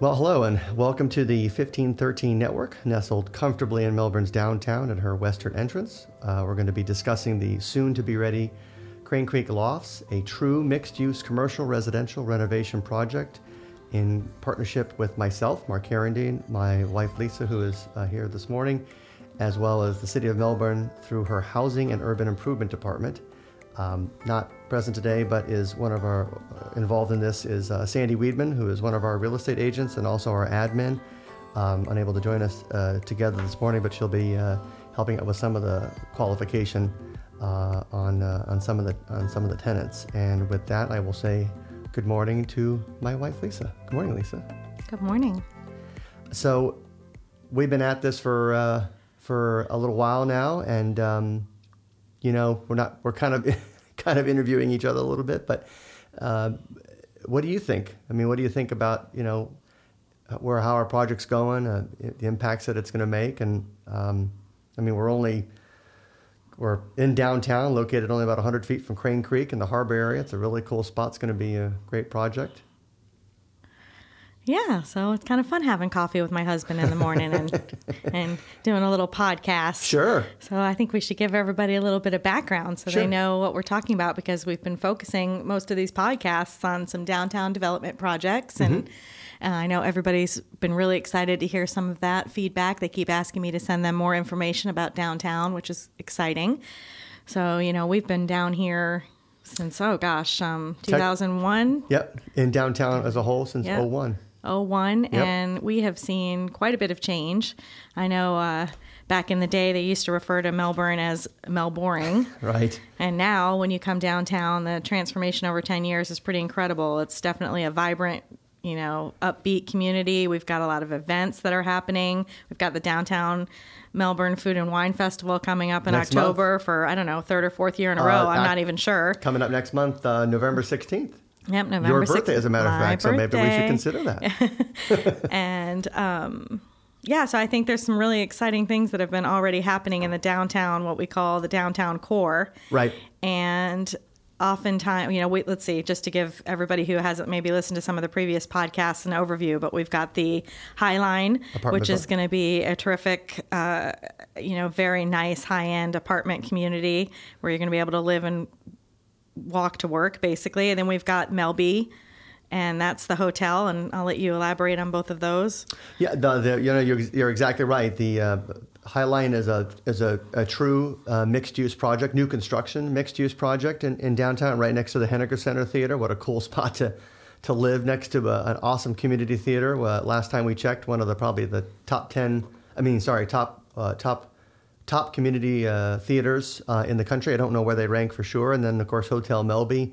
Well, hello, and welcome to the 1513 Network, nestled comfortably in Melbourne's downtown at her western entrance. Uh, we're going to be discussing the soon to be ready Crane Creek Lofts, a true mixed use commercial residential renovation project in partnership with myself, Mark Herendeen, my wife Lisa, who is uh, here this morning, as well as the City of Melbourne through her Housing and Urban Improvement Department. Um, not present today, but is one of our uh, involved in this is uh, Sandy Weedman, who is one of our real estate agents and also our admin. Um, unable to join us uh, together this morning, but she'll be uh, helping out with some of the qualification uh, on uh, on some of the on some of the tenants. And with that, I will say good morning to my wife Lisa. Good morning, Lisa. Good morning. So we've been at this for for a little while now, and um, you know, we're not, we're kind of, kind of interviewing each other a little bit, but uh, what do you think? I mean, what do you think about, you know, where, how our project's going, uh, the impacts that it's going to make? And, um, I mean, we're only, we're in downtown, located only about 100 feet from Crane Creek in the harbor area. It's a really cool spot. It's going to be a great project. Yeah, so it's kind of fun having coffee with my husband in the morning and and doing a little podcast. Sure. So I think we should give everybody a little bit of background so Sure. they know what we're talking about because we've been focusing most of these podcasts on some downtown development projects and uh, I know everybody's been really excited to hear some of that feedback. They keep asking me to send them more information about downtown, which is exciting. So, you know, we've been down here since oh gosh, um 2001. Yep. In downtown as a whole since Yep. '01. 01 and we have seen quite a bit of change. I know uh, back in the day they used to refer to Melbourne as Melboring. Right. and now when you come downtown, the transformation over 10 years is pretty incredible. It's definitely a vibrant, you know, upbeat community. We've got a lot of events that are happening. We've got the downtown Melbourne Food and Wine Festival coming up in Next October for, I don't know, third or fourth year in a Uh, row. I'm not even sure. Coming up next month, uh, November 16th. Yep, November Your birthday, 6th. as a matter of fact, so maybe we should birthday. consider that. and um, yeah, so I think there's some really exciting things that have been already happening in the downtown, what we call the downtown core. Right. And oftentimes, you know, wait, let's see, just to give everybody who hasn't maybe listened to some of the previous podcasts an overview, but we've got the High Line, Apartment which is going to be a terrific, uh, you know, very nice high end apartment community where you're going to be able to live and walk to work, basically. And then we've got Melby. And that's the hotel, and I'll let you elaborate on both of those. Yeah, the, the, you know, you're, you're exactly right. The uh, Highline is a is a, a true uh, mixed use project, new construction mixed use project in, in downtown, right next to the Henegar Center Theater. What a cool spot to to live next to a, an awesome community theater. Uh, last time we checked, one of the probably the top ten. I mean, sorry, top uh, top top community uh, theaters uh, in the country. I don't know where they rank for sure. And then, of course, Hotel Melby,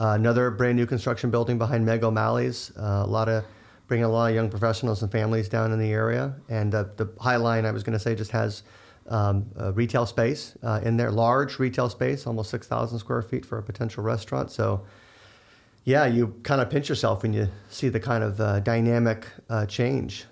uh, another brand new construction building behind Meg O'Malley's. Uh, a lot of bringing a lot of young professionals and families down in the area. And the High Line, I was going to say, just has um, retail space uh, in there, large retail space, almost 6,000 square feet for a potential restaurant. So, yeah, you kind of pinch yourself when you see the kind of uh, dynamic change.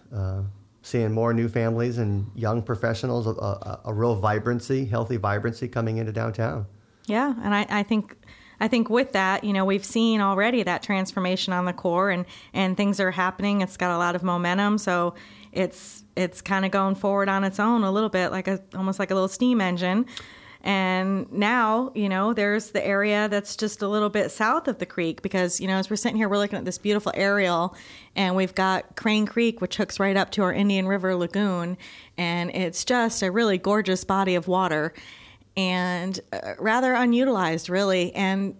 Seeing more new families and young professionals, a, a, a real vibrancy, healthy vibrancy coming into downtown. Yeah, and I, I think I think with that, you know, we've seen already that transformation on the core, and and things are happening. It's got a lot of momentum, so it's it's kind of going forward on its own a little bit, like a almost like a little steam engine. And now, you know, there's the area that's just a little bit south of the creek because, you know, as we're sitting here, we're looking at this beautiful aerial and we've got Crane Creek, which hooks right up to our Indian River Lagoon. And it's just a really gorgeous body of water and uh, rather unutilized, really. And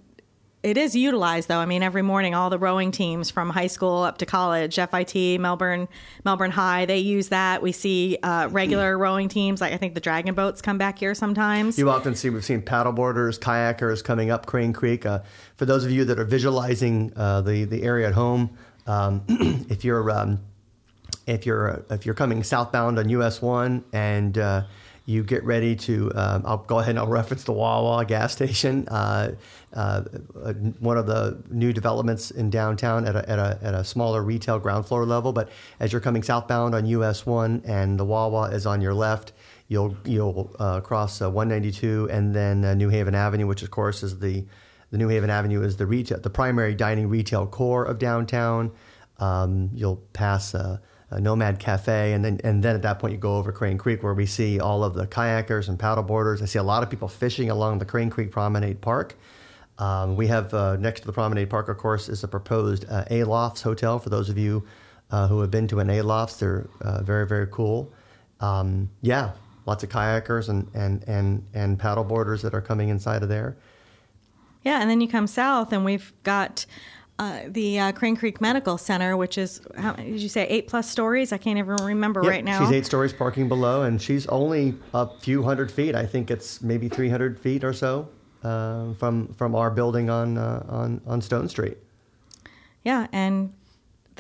it is utilized, though. I mean, every morning, all the rowing teams from high school up to college, FIT, Melbourne, Melbourne High, they use that. We see uh, regular rowing teams, like I think the Dragon boats come back here sometimes. You often see we've seen paddleboarders, kayakers coming up Crane Creek. Uh, for those of you that are visualizing uh, the the area at home, um, if you're um, if you're if you're coming southbound on US one and uh, you get ready to, um, I'll go ahead and I'll reference the Wawa gas station, uh, uh, one of the new developments in downtown at a, at, a, at a smaller retail ground floor level. But as you're coming southbound on US one and the Wawa is on your left, you'll you'll uh, cross uh, 192 and then uh, New Haven Avenue, which of course is the the New Haven Avenue is the retail, the primary dining retail core of downtown. Um, you'll pass a, Nomad Cafe, and then and then at that point you go over Crane Creek, where we see all of the kayakers and paddleboarders. I see a lot of people fishing along the Crane Creek Promenade Park. Um, we have uh, next to the Promenade Park, of course, is a proposed uh, Alofts Hotel. For those of you uh, who have been to an Alofts, they're uh, very very cool. Um, yeah, lots of kayakers and and and and paddleboarders that are coming inside of there. Yeah, and then you come south, and we've got uh, the uh, Crane Creek Medical Center, which is how did you say eight plus stories? I can't even remember yep, right now. She's eight stories parking below, and she's only a few hundred feet. I think it's maybe three hundred feet or so uh, from from our building on uh, on on Stone Street. Yeah, and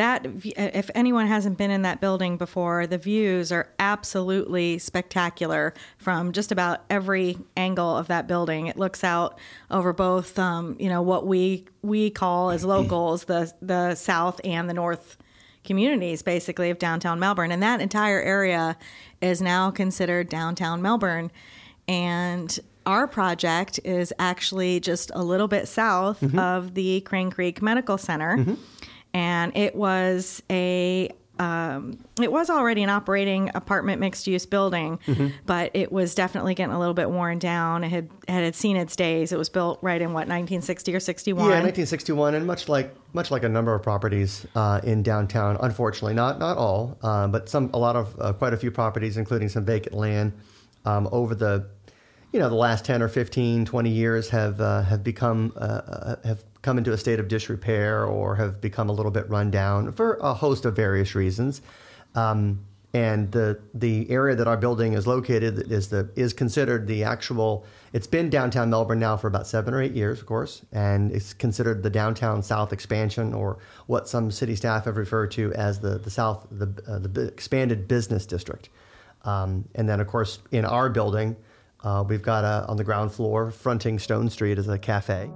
that if anyone hasn't been in that building before the views are absolutely spectacular from just about every angle of that building. It looks out over both um, you know what we we call as locals the the south and the north communities basically of downtown melbourne. And that entire area is now considered downtown melbourne. And our project is actually just a little bit south mm-hmm. of the crane creek medical center. Mm-hmm and it was a um, it was already an operating apartment mixed use building, mm-hmm. but it was definitely getting a little bit worn down. It had had seen its days. It was built right in what 1960 or 61. Yeah, 1961, and much like much like a number of properties uh, in downtown, unfortunately, not not all, uh, but some a lot of uh, quite a few properties, including some vacant land, um, over the you know the last 10 or 15 20 years have uh, have become uh, uh, have come into a state of disrepair or have become a little bit run down for a host of various reasons. Um, and the the area that our building is located is the is considered the actual it's been downtown Melbourne now for about 7 or 8 years of course and it's considered the downtown south expansion or what some city staff have referred to as the the south the uh, the expanded business district. Um, and then of course in our building uh, we've got a, on the ground floor, fronting Stone Street, is a cafe.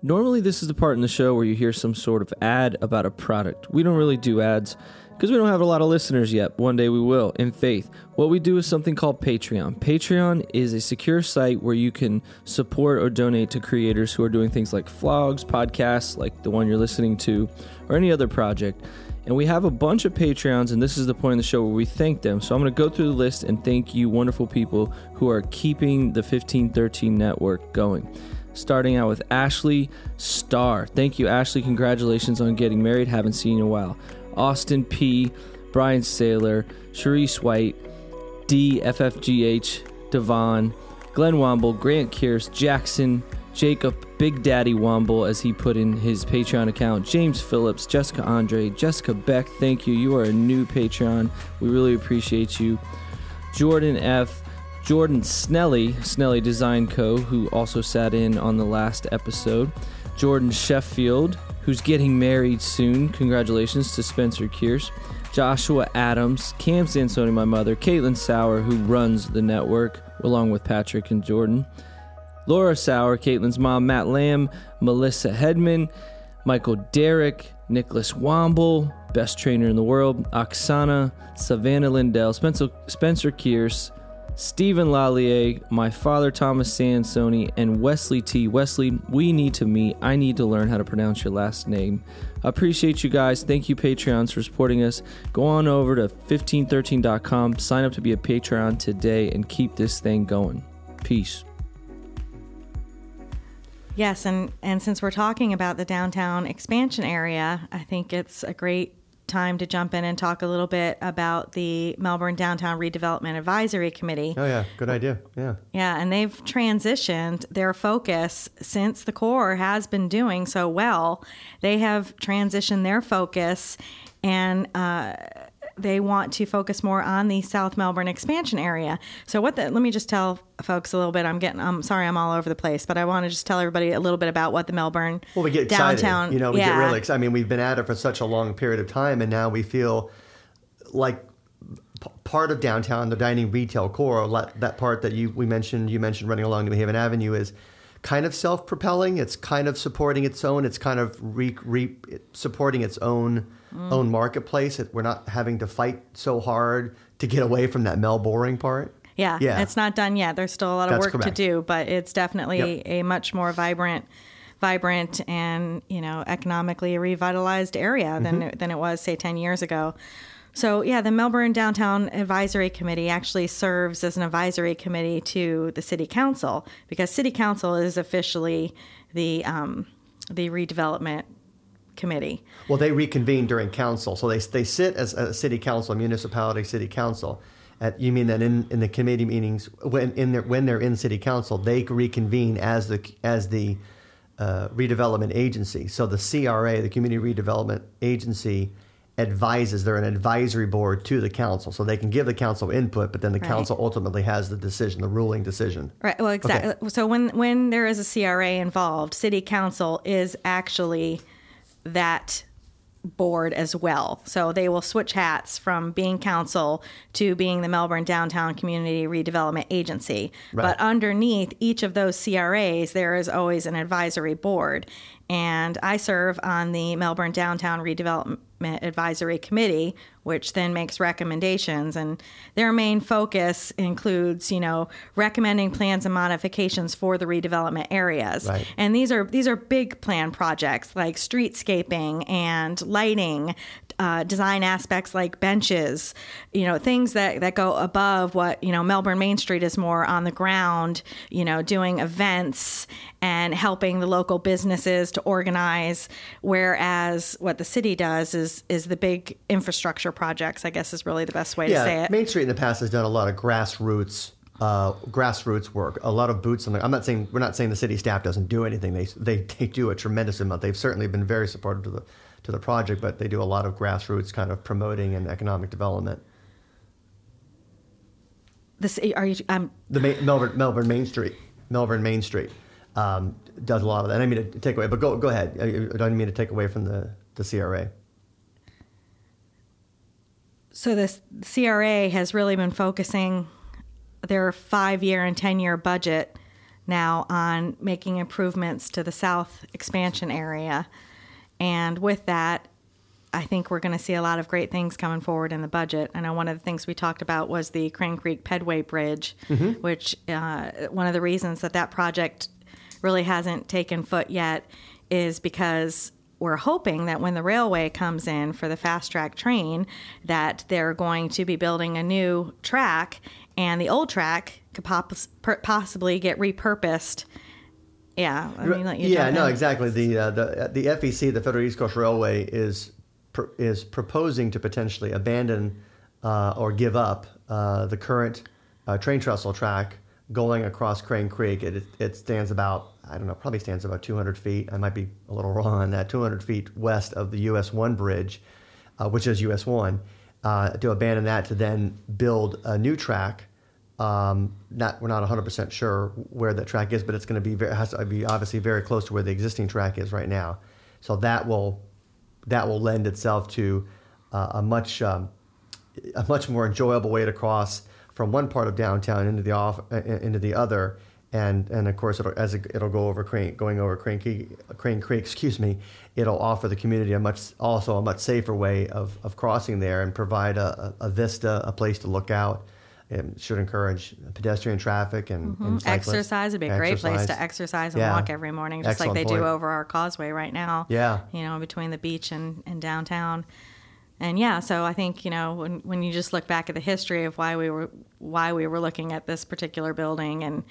Normally, this is the part in the show where you hear some sort of ad about a product. We don't really do ads because we don't have a lot of listeners yet. One day we will, in faith. What we do is something called Patreon. Patreon is a secure site where you can support or donate to creators who are doing things like vlogs, podcasts, like the one you're listening to, or any other project. And we have a bunch of Patreons, and this is the point in the show where we thank them. So I'm going to go through the list and thank you, wonderful people who are keeping the 1513 network going. Starting out with Ashley Starr. Thank you, Ashley. Congratulations on getting married. Haven't seen you in a while. Austin P., Brian Saylor, Sharice White, DFFGH, Devon, Glenn Womble, Grant Kears, Jackson, Jacob, Big Daddy Womble, as he put in his Patreon account, James Phillips, Jessica Andre, Jessica Beck, thank you. You are a new Patreon. We really appreciate you. Jordan F., Jordan Snelly, Snelly Design Co., who also sat in on the last episode. Jordan Sheffield, who's getting married soon. Congratulations to Spencer Kears. Joshua Adams, Cam Sansoni, my mother, Caitlin Sauer, who runs the network, along with Patrick and Jordan. Laura Sauer, Caitlin's mom, Matt Lamb, Melissa Hedman, Michael Derrick, Nicholas Womble, best trainer in the world, Oksana, Savannah Lindell, Spencer, Spencer Kears, Stephen Lallier, my father Thomas Sansoni, and Wesley T. Wesley, we need to meet. I need to learn how to pronounce your last name. I appreciate you guys. Thank you, Patreons, for supporting us. Go on over to 1513.com, sign up to be a Patreon today, and keep this thing going. Peace. Yes, and, and since we're talking about the downtown expansion area, I think it's a great time to jump in and talk a little bit about the Melbourne Downtown Redevelopment Advisory Committee. Oh, yeah, good idea. Yeah. Yeah, and they've transitioned their focus since the core has been doing so well. They have transitioned their focus and uh, they want to focus more on the South Melbourne expansion area. So what the, let me just tell folks a little bit. I'm getting I'm sorry I'm all over the place, but I want to just tell everybody a little bit about what the Melbourne well, we get downtown, excited. You know, we yeah. get really excited. I mean, we've been at it for such a long period of time and now we feel like p- part of downtown, the dining retail core, that part that you we mentioned you mentioned running along New Haven Avenue is kind of self-propelling. It's kind of supporting its own. It's kind of re, re, supporting its own mm. own marketplace. We're not having to fight so hard to get away from that Mel boring part. Yeah, yeah, it's not done yet. There's still a lot of That's work correct. to do, but it's definitely yep. a much more vibrant vibrant and you know economically revitalized area than Mm-hmm. than it was say 10 years ago. So yeah, the Melbourne Downtown Advisory Committee actually serves as an advisory committee to the City Council because City Council is officially the um, the redevelopment committee. Well, they reconvene during council, so they they sit as a city council, municipality city council. At, you mean that in, in the committee meetings when in their, when they're in city council, they reconvene as the as the uh, redevelopment agency. So the CRA, the Community Redevelopment Agency, advises. They're an advisory board to the council, so they can give the council input, but then the Right. council ultimately has the decision, the ruling decision. Right. Well, exactly. So when when there is a CRA involved, City Council is actually that board as well. So they will switch hats from being council to being the Melbourne Downtown Community Redevelopment Agency. Right. But underneath each of those CRAs, there is always an advisory board. And I serve on the Melbourne Downtown Redevelopment Advisory Committee, which then makes recommendations. And their main focus includes, you know, recommending plans and modifications for the redevelopment areas. Right. And these are these are big plan projects like streetscaping and lighting, uh, design aspects like benches, you know, things that, that go above what, you know, Melbourne Main Street is more on the ground, you know, doing events and helping the local businesses to organize. Whereas what the city does is is the big infrastructure projects, I guess is really the best way to say it. Main Street in the past has done a lot of grassroots uh, grassroots work. A lot of boots on the. I'm not saying we're not saying the city staff doesn't do anything. They they they do a tremendous amount. They've certainly been very supportive to the to the project, but they do a lot of grassroots kind of promoting and economic development. This are you? Um, The Ma- Melbourne Melbourne Main Street Melbourne Main Street um, does a lot of that. I mean to take away, but go go ahead. I I don't mean to take away from the the CRA. so this CRA has really been focusing their five year and 10 year budget now on making improvements to the south expansion area. And with that, I think we're going to see a lot of great things coming forward in the budget. I know one of the things we talked about was the Crane Creek Pedway Bridge, which uh, one of the reasons that that project really hasn't taken foot yet is because we're hoping that when the railway comes in for the fast track train, that they're going to be building a new track, and the old track could pop- possibly get repurposed. Yeah, I mean, let you yeah, no, exactly. The uh, the the FEC, the Federal East Coast Railway, is pr- is proposing to potentially abandon uh, or give up uh, the current uh, train trestle track going across Crane Creek. It it stands about I don't know, probably stands about 200 feet. I might be a little wrong on that. 200 feet west of the US One bridge, uh, which is US One. Uh, to abandon that to then build a new track um, not we're not 100% sure where that track is, but it's going to be very, has to be obviously very close to where the existing track is right now. So that will that will lend itself to uh, a much um, a much more enjoyable way to cross from one part of downtown into the off uh, into the other. And, and of course, it'll, as it, it'll go over Crane, going over Crane Creek, Crane Creek, excuse me, it'll offer the community a much, also a much safer way of, of crossing there and provide a, a, a vista, a place to look out. It should encourage pedestrian traffic and, and mm-hmm. cyclists. Exercise would be a great place to exercise and Yeah. walk every morning, just like Excellent they do over our causeway right now. Yeah. You know, between the beach and, and downtown. And yeah, so I think, you know, when, when you just look back at the history of why we were why we were looking at this particular building and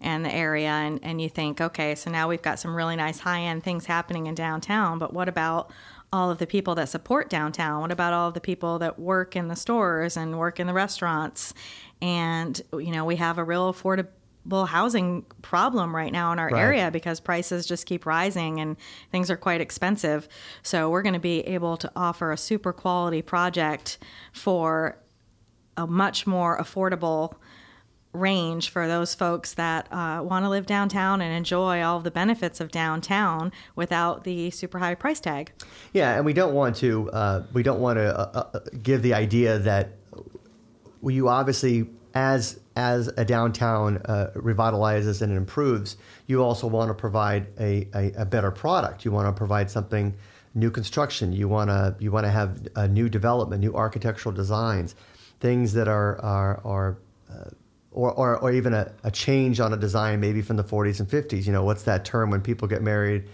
and the area and, and you think, okay, so now we've got some really nice high end things happening in downtown, but what about all of the people that support downtown? What about all of the people that work in the stores and work in the restaurants? And, you know, we have a real affordable housing problem right now in our Right. area because prices just keep rising and things are quite expensive. So we're going to be able to offer a super quality project for a much more affordable range for those folks that uh, want to live downtown and enjoy all the benefits of downtown without the super high price tag. Yeah, and we don't want to uh, we don't want to uh, uh, give the idea that you obviously as as a downtown uh, revitalizes and improves, you also want to provide a, a, a better product. You want to provide something new construction. You want to you want to have a new development, new architectural designs, things that are are are uh, or, or, or even a, a change on a design maybe from the 40s and 50s. You know, what's that term when people get married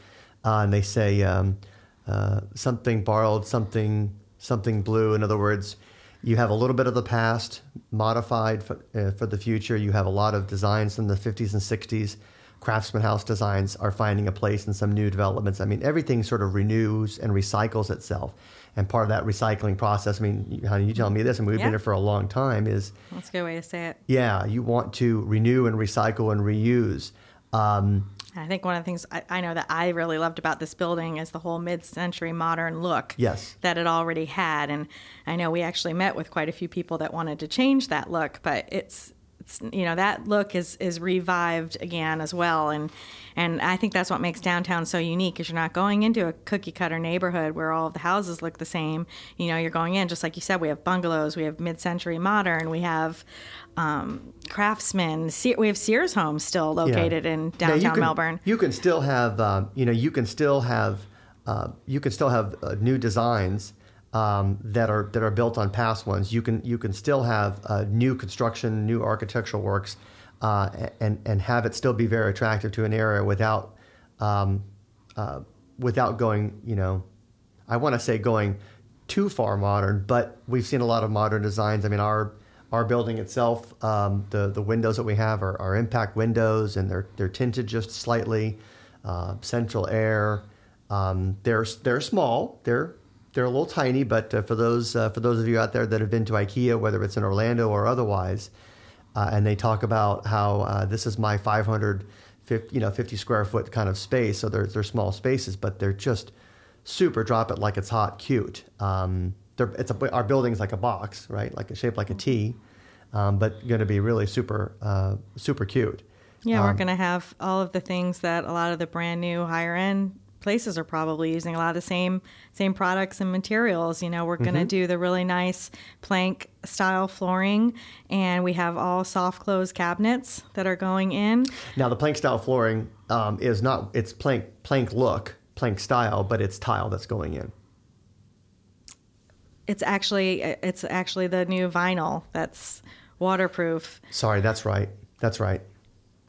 uh, and they say um, uh, something borrowed, something something blue. In other words, you have a little bit of the past modified for, uh, for the future. You have a lot of designs from the 50s and 60s. Craftsman House designs are finding a place in some new developments. I mean, everything sort of renews and recycles itself. And part of that recycling process, I mean, honey, you tell me this, and we've Yeah. been here for a long time, is That's a good way to say it. yeah, you want to renew and recycle and reuse. Um, I think one of the things I, I know that I really loved about this building is the whole mid-century modern look. Yes. That it already had, and I know we actually met with quite a few people that wanted to change that look, but it's you know that look is is revived again as well, and and I think that's what makes downtown so unique is you're not going into a cookie cutter neighborhood where all of the houses look the same. You know, you're going in just like you said. We have bungalows, we have mid-century modern, we have um, craftsmen. We have Sears homes still Yeah. located in downtown you can, Melbourne. You can still have, um, you know, you can still have, uh, you can still have uh, new designs um, that are that are built on past ones. You can you can still have uh, new construction, new architectural works, uh, and and have it still be very attractive to an area without um, uh, without going, you know, I want to say going too far modern, but we've seen a lot of modern designs. I mean, our our building itself, um, the the windows that we have are, are impact windows, and they're they're tinted just slightly. Uh, central air. Um, they're they're small. They're they're a little tiny, but uh, for those uh, for those of you out there that have been to IKEA, whether it's in Orlando or otherwise, uh, and they talk about how uh, this is my 500, 50, you know, 50 square foot kind of space. So they're they're small spaces, but they're just super drop it like it's hot, cute. Um, they're, it's a, our building's like a box, right? Like a shaped like a T, um, but going to be really super uh, super cute. Yeah, we're Um, going to have all of the things that a lot of the brand new higher end places are probably using a lot of the same same products and materials. You know, we're going to do the really nice plank style flooring and we have all soft close cabinets that are going in. Now the plank style flooring um, is not it's plank plank look plank style, but it's tile that's going in. It's actually it's actually the new vinyl that's waterproof. Sorry, that's right. That's right.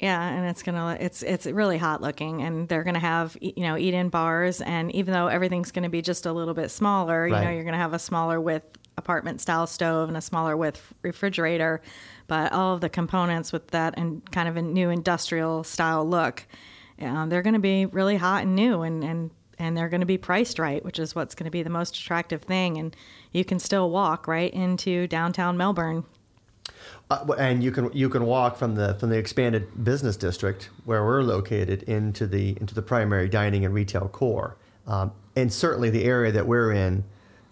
Yeah, and it's gonna it's it's really hot looking, and they're gonna have you know eat in bars, and even though everything's gonna be just a little bit smaller, you know you're gonna have a smaller width apartment style stove and a smaller width refrigerator, but all of the components with that and kind of a new industrial style look, um, they're gonna be really hot and new, and and and they're going to be priced right, which is what's going to be the most attractive thing, and you can still walk right into downtown Melbourne. Uh, and you can you can walk from the from the expanded business district where we're located into the into the primary dining and retail core, um, and certainly the area that we're in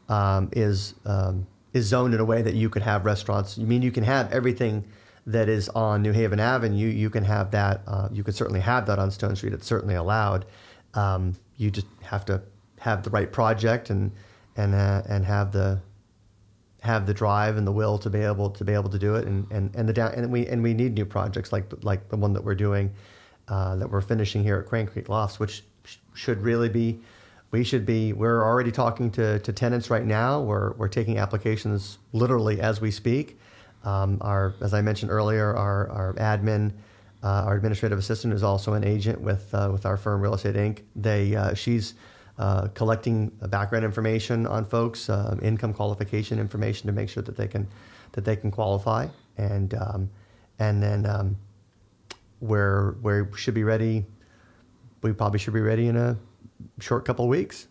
um, is um, is zoned in a way that you could have restaurants. I mean, you can have everything that is on New Haven Avenue. You can have that. Uh, you could certainly have that on Stone Street. It's certainly allowed. Um, you just have to have the right project and and uh, and have the have the drive and the will to be able to be able to do it. And and, and the down and we and we need new projects like like the one that we're doing uh, that we're finishing here at Crane Creek Lofts which sh- should really be we should be we're already talking to, to tenants right now. We're, we're taking applications literally as we speak. Um, our as I mentioned earlier our, our admin uh, our administrative assistant is also an agent with uh, with our firm Real Estate Inc. They uh, she's uh, collecting background information on folks, um, income qualification information to make sure that they can that they can qualify, and um, and then um, we're we should be ready. We probably should be ready in a short couple of weeks.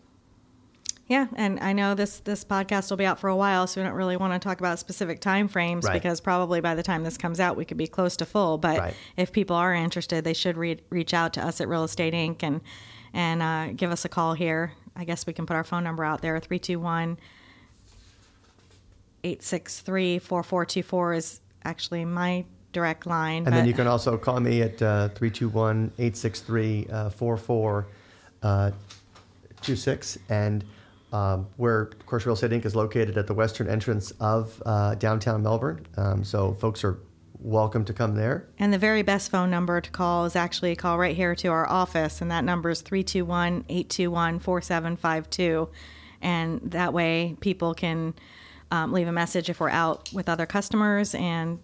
Yeah, and I know this this podcast will be out for a while, so we don't really want to talk about specific time frames Right. because probably by the time this comes out, we could be close to full. But Right. if people are interested, they should re- reach out to us at Real Estate Inc. and and uh, give us a call here. I guess we can put our phone number out there 321 863 4424 is actually my direct line. And then you can also call me at uh, 321 863 4426. And um, where, of course, Real Estate Inc. is located at the western entrance of uh, downtown Melbourne. Um, so folks are welcome to come there. And the very best phone number to call is actually a call right here to our office, and that number is 321 821 4752. And that way, people can um, leave a message if we're out with other customers and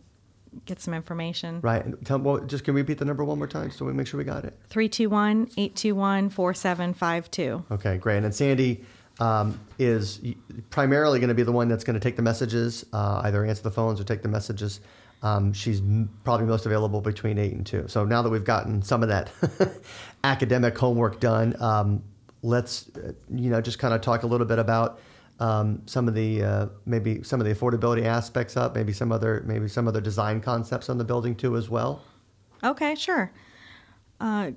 get some information. Right. And tell, well, just can we repeat the number one more time so we make sure we got it? 321 821 4752. Okay, great. And Sandy um, is primarily going to be the one that's going to take the messages, uh, either answer the phones or take the messages. Um, she's probably most available between 8 and 2. So now that we've gotten some of that academic homework done, um, let's, uh, you know, just kind of talk a little bit about um, some of the uh, maybe some of the affordability aspects up, maybe some other maybe some other design concepts on the building too as well. Okay, sure. Uh,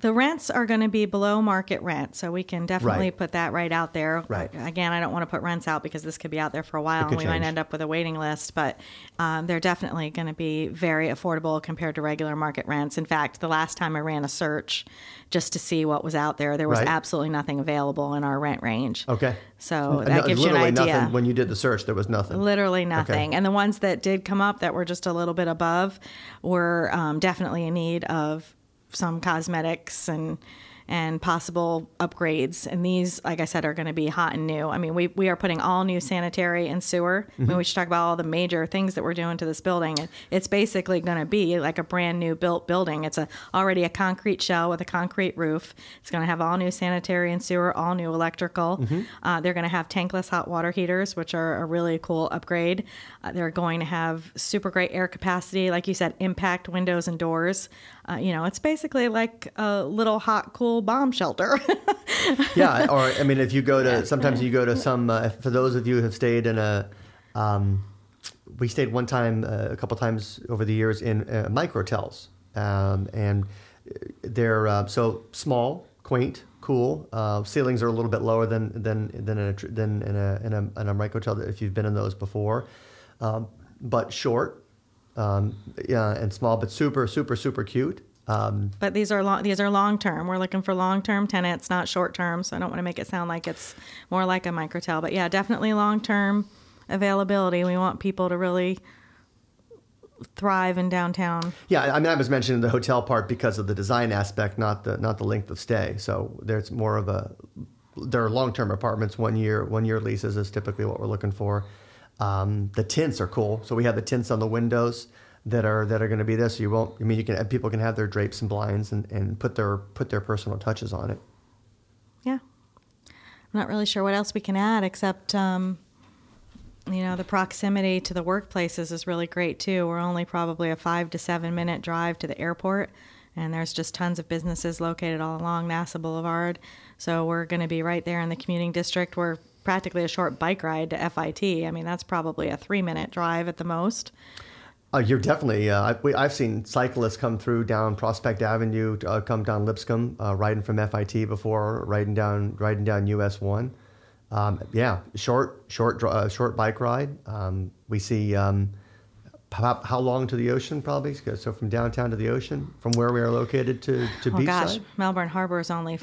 the rents are going to be below market rent, so we can definitely Right. put that right out there. Right. Again, I don't want to put rents out because this could be out there for a while, and we might end up with a waiting list. But um, they're definitely going to be very affordable compared to regular market rents. In fact, the last time I ran a search just to see what was out there, there was Right. absolutely nothing available in our rent range. Okay. So No, that gives you an literally idea. nothing when you did the search. There was nothing. Literally nothing. And the ones that did come up that were just a little bit above were um, definitely in need of some cosmetics and and possible upgrades. And these, like I said, are going to be hot and new. I mean, we, we are putting all new sanitary and sewer. I mean, we should talk about all the major things that we're doing to this building. And it's basically going to be like a brand new built building. It's a already a concrete shell with a concrete roof. It's going to have all new sanitary and sewer, all new electrical. Uh, they're going to have tankless hot water heaters, which are a really cool upgrade. Uh, they're going to have super great air capacity, like you said, impact windows and doors. Uh, you know, it's basically like a little hot, cool bomb shelter. yeah, or I mean, if you go to sometimes you go to some. Uh, for those of you who have stayed in a, um, we stayed one time, uh, a couple times over the years in uh, microtels, um, and they're uh, so small, quaint, cool. Uh, ceilings are a little bit lower than than than in a than in a in a, in a microtel if you've been in those before, um, but short, um, yeah, and small, but super super super cute. Um, but these are long, these are long term. We're looking for long term tenants, not short term. So I don't want to make it sound like it's more like a microtel. But yeah, definitely long term availability. We want people to really thrive in downtown. Yeah, I mean, I was mentioning the hotel part because of the design aspect, not the not the length of stay. So there's more of a there are long term apartments, one year one year leases is typically what we're looking for. Um, the tints are cool, so we have the tints on the windows that are that are going to be there. So you won't. I mean, you can people can have their drapes and blinds and, and put their put their personal touches on it. Yeah. I'm not really sure what else we can add except, um, you know, the proximity to the workplaces is really great too. We're only probably a five to seven minute drive to the airport, and there's just tons of businesses located all along NASA Boulevard. So we're going to be right there in the commuting district. We're practically a short bike ride to FIT. I mean, that's probably a three minute drive at the most. Uh, you're definitely. Uh, I, we, I've seen cyclists come through down Prospect Avenue, uh, come down Lipscomb, uh, riding from FIT before, riding down, riding down US one. Um, yeah, short, short, uh, short bike ride. Um, we see um, how, how long to the ocean? Probably so from downtown to the ocean, from where we are located to to Oh beachside. gosh, Melbourne Harbor is only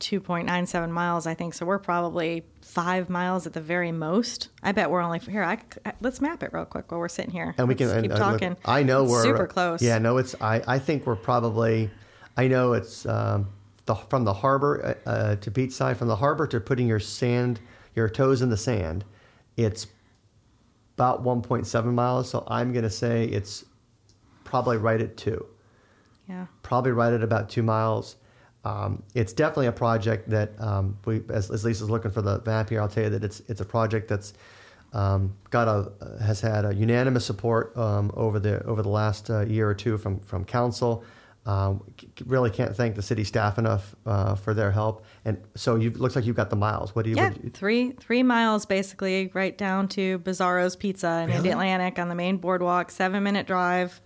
2.97 miles, I think. So we're probably five miles at the very most. I bet we're only here. I, let's map it real quick while we're sitting here. and we can Let's and, keep look, talking. I know It's we're super close. Yeah, no, it's. I, I think we're probably. I know it's um, the from the harbor uh, uh, to beachside. From the harbor to putting your sand, your toes in the sand, it's about 1.7 miles. So I'm going to say it's probably right at two. yeah. Probably right at about two miles. Um, it's definitely a project that um, we, as, as Lisa's looking for the map here, I'll tell you that it's it's a project that's um, got a has had a unanimous support um, over the over the last uh, year or two from from council. Um, really can't thank the city staff enough uh, for their help. And so you looks like you've got the miles. What do you? Yeah, you- three three miles basically, right down to Bizarro's Pizza in Really? the Atlantic on the main boardwalk. Seven minute drive,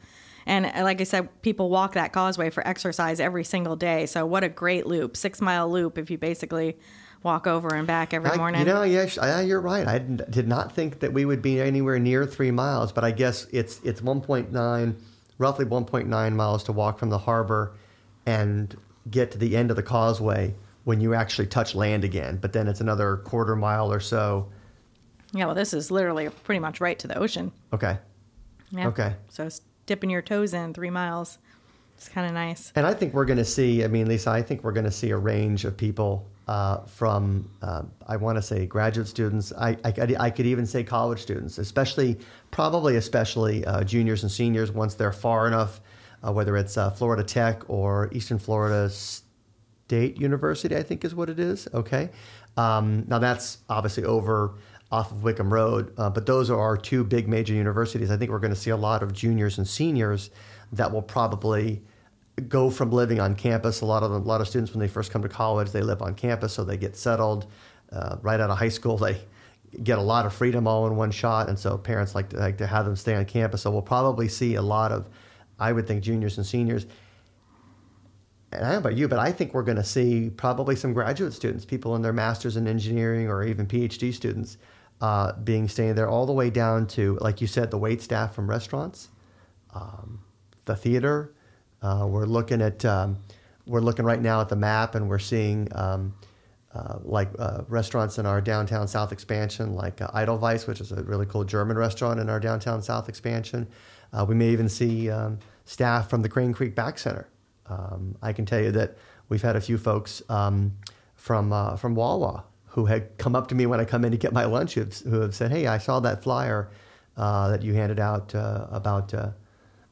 and uh, like I said, people walk that causeway for exercise every single day. So what a great loop, six mile loop if you basically walk over and back every I- morning. You know, yeah, yeah, you're right. I did not think that we would be anywhere near three miles, but I guess it's it's 1.9, roughly 1.9 miles to walk from the harbor and get to the end of the causeway when you actually touch land again. But then it's another quarter mile or so. yeah, well, this is literally pretty much right to the ocean. Okay. Yeah. Okay. So it's dipping your toes in three miles. It's kind of nice. And I think we're going to see. I mean, Lisa, I think we're going to see a range of people uh, from uh, I want to say graduate students. I, I, could- I could even say college students, especially probably especially uh, juniors and seniors once they're far enough, uh, whether it's uh, Florida Tech or Eastern Florida State University, I think is what it is. Okay, um, now that's obviously over off of Wickham Road, uh, but those are our two big major universities. I think we're going to see a lot of juniors and seniors that will probably go from living on campus. A lot of them, a lot of students when they first come to college, they live on campus, so they get settled uh, right out of high school. They get a lot of freedom all in one shot, and so parents like to, like to have them stay on campus. So we'll probably see a lot of, I would think, juniors and seniors. And I don't know about you, but I think we're going to see probably some graduate students, people in their masters in engineering or even PhD students, uh, being staying there all the way down to, like you said, the wait staff from restaurants, um, the theater. Uh, we're looking at um, we're looking right now at the map, and we're seeing um, uh, like uh, restaurants in our downtown South expansion, like uh, Edelweiss, which is a really cool German restaurant in our downtown South expansion. Uh, we may even see um, staff from the Crane Creek Back Center. Um, I can tell you that we've had a few folks um, from uh, from Wawa who had come up to me when I come in to get my lunch, who have, who have said, "Hey, I saw that flyer uh, that you handed out uh, about uh,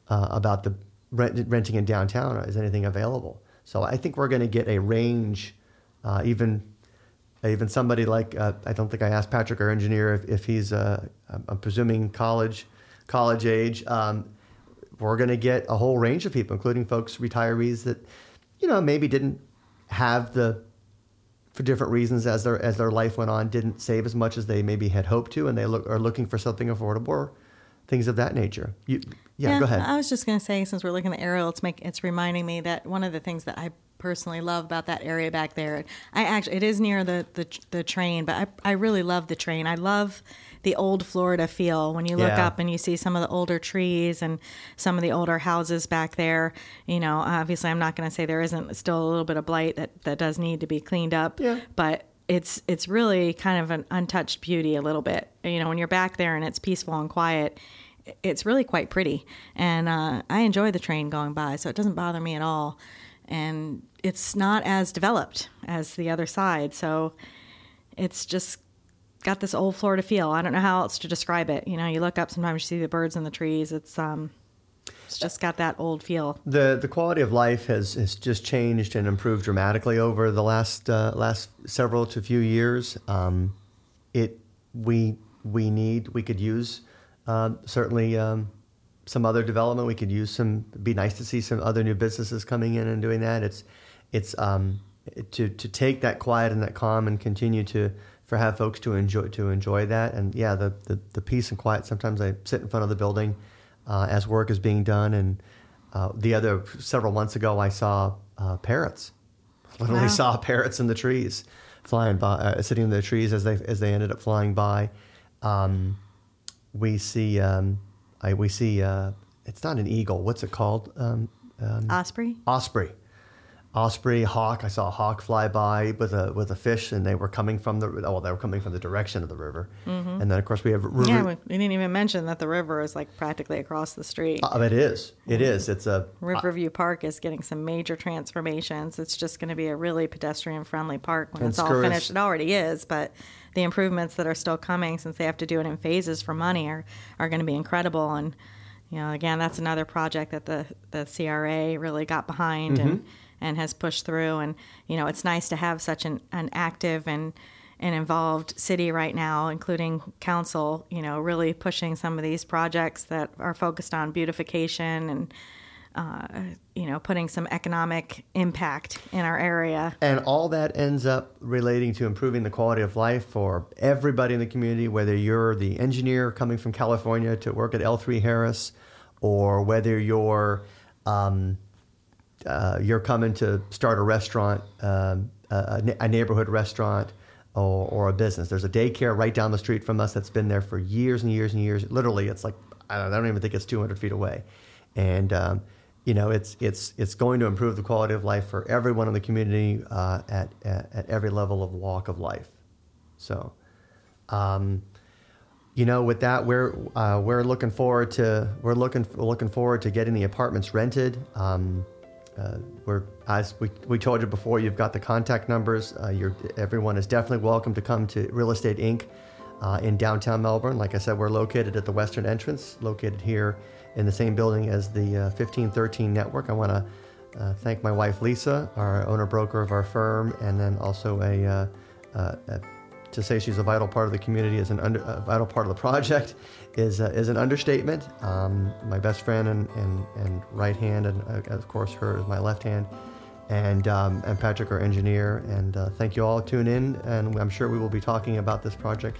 uh, about the rent, renting in downtown. Is anything available?" So I think we're going to get a range, uh, even even somebody like uh, I don't think I asked Patrick, our engineer, if, if he's I'm presuming college college age. Um, we're going to get a whole range of people, including folks retirees that you know maybe didn't have the for different reasons as their as their life went on didn't save as much as they maybe had hoped to, and they look are looking for something affordable, or things of that nature. You, yeah, go ahead. I was just going to say, since we're looking at the aerial, it's make it's reminding me that one of the things that I personally love about that area back there, I actually it is near the the, the train, but I I really love the train. I love the old Florida feel when you look Yeah. up and you see some of the older trees and some of the older houses back there. You know, obviously, I'm not going to say there isn't still a little bit of blight that that does need to be cleaned up. Yeah. but it's it's really kind of an untouched beauty a little bit. You know, when you're back there and it's peaceful and quiet, it's really quite pretty. And uh, I enjoy the train going by, so it doesn't bother me at all. And it's not as developed as the other side, so it's just got this old Florida feel. I don't know how else to describe it. You know, you look up sometimes you see the birds in the trees. It's um, it's just got that old feel. the the quality of life has, has just changed and improved dramatically over the last uh, last several to few years. Um, it we we need we could use uh, certainly um, some other development. We could use some. It'd be nice to see some other new businesses coming in and doing that. It's it's um, to to take that quiet and that calm and continue to for have folks to enjoy to enjoy that. And yeah, the the, the peace and quiet. Sometimes I sit in front of the building uh, as work is being done. And uh, the other several months ago, I saw uh, parrots. Literally Wow. saw parrots in the trees, flying by, uh, sitting in the trees as they as they ended up flying by. Um, we see um, I, we see uh, it's not an eagle. What's it called? Um, um, Osprey. osprey. Osprey, hawk. I saw a hawk fly by with a with a fish, and they were coming from the oh, well, they were coming from the direction of the river. And then of course we have river. Yeah, we, didn't even mention that the river is like practically across the street. Uh, it is. It is. It's a Riverview Park is getting some major transformations. It's just going to be a really pedestrian friendly park when it's all finished. It already is, but the improvements that are still coming since they have to do it in phases for money are, are going to be incredible. And, you know, again, that's another project that the, the CRA really got behind and, and has pushed through. And, you know, it's nice to have such an, an active and an involved city right now, including council, you know, really pushing some of these projects that are focused on beautification and, uh, you know, putting some economic impact in our area. And all that ends up relating to improving the quality of life for everybody in the community, whether you're the engineer coming from California to work at L3 Harris, or whether you're um, uh, you're coming to start a restaurant, um, a, a neighborhood restaurant, or, or a business. There's a daycare right down the street from us that's been there for years and years and years. Literally, it's like I don't, I don't even think it's 200 feet away, and um, you know it's it's it's going to improve the quality of life for everyone in the community uh, at, at at every level of walk of life. So. Um, you know, with that, we're uh, we're looking forward to we're looking looking forward to getting the apartments rented. Um, uh, we're as we, we told you before, you've got the contact numbers. Uh, everyone is definitely welcome to come to Real Estate Inc. Uh, in downtown Melbourne. Like I said, we're located at the western entrance, located here in the same building as the uh, 1513 network. I want to uh, thank my wife Lisa, our owner broker of our firm, and then also a, uh, uh, a to say she's a vital part of the community is an under, a vital part of the project is uh, is an understatement. Um, my best friend and, and, and right hand, and uh, of course her is my left hand, and um, and Patrick, our engineer. And uh, thank you all. Tune in, and I'm sure we will be talking about this project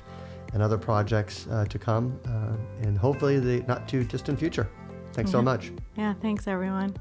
and other projects uh, to come, uh, and hopefully the not too distant future. Thanks so much. Yeah, thanks everyone.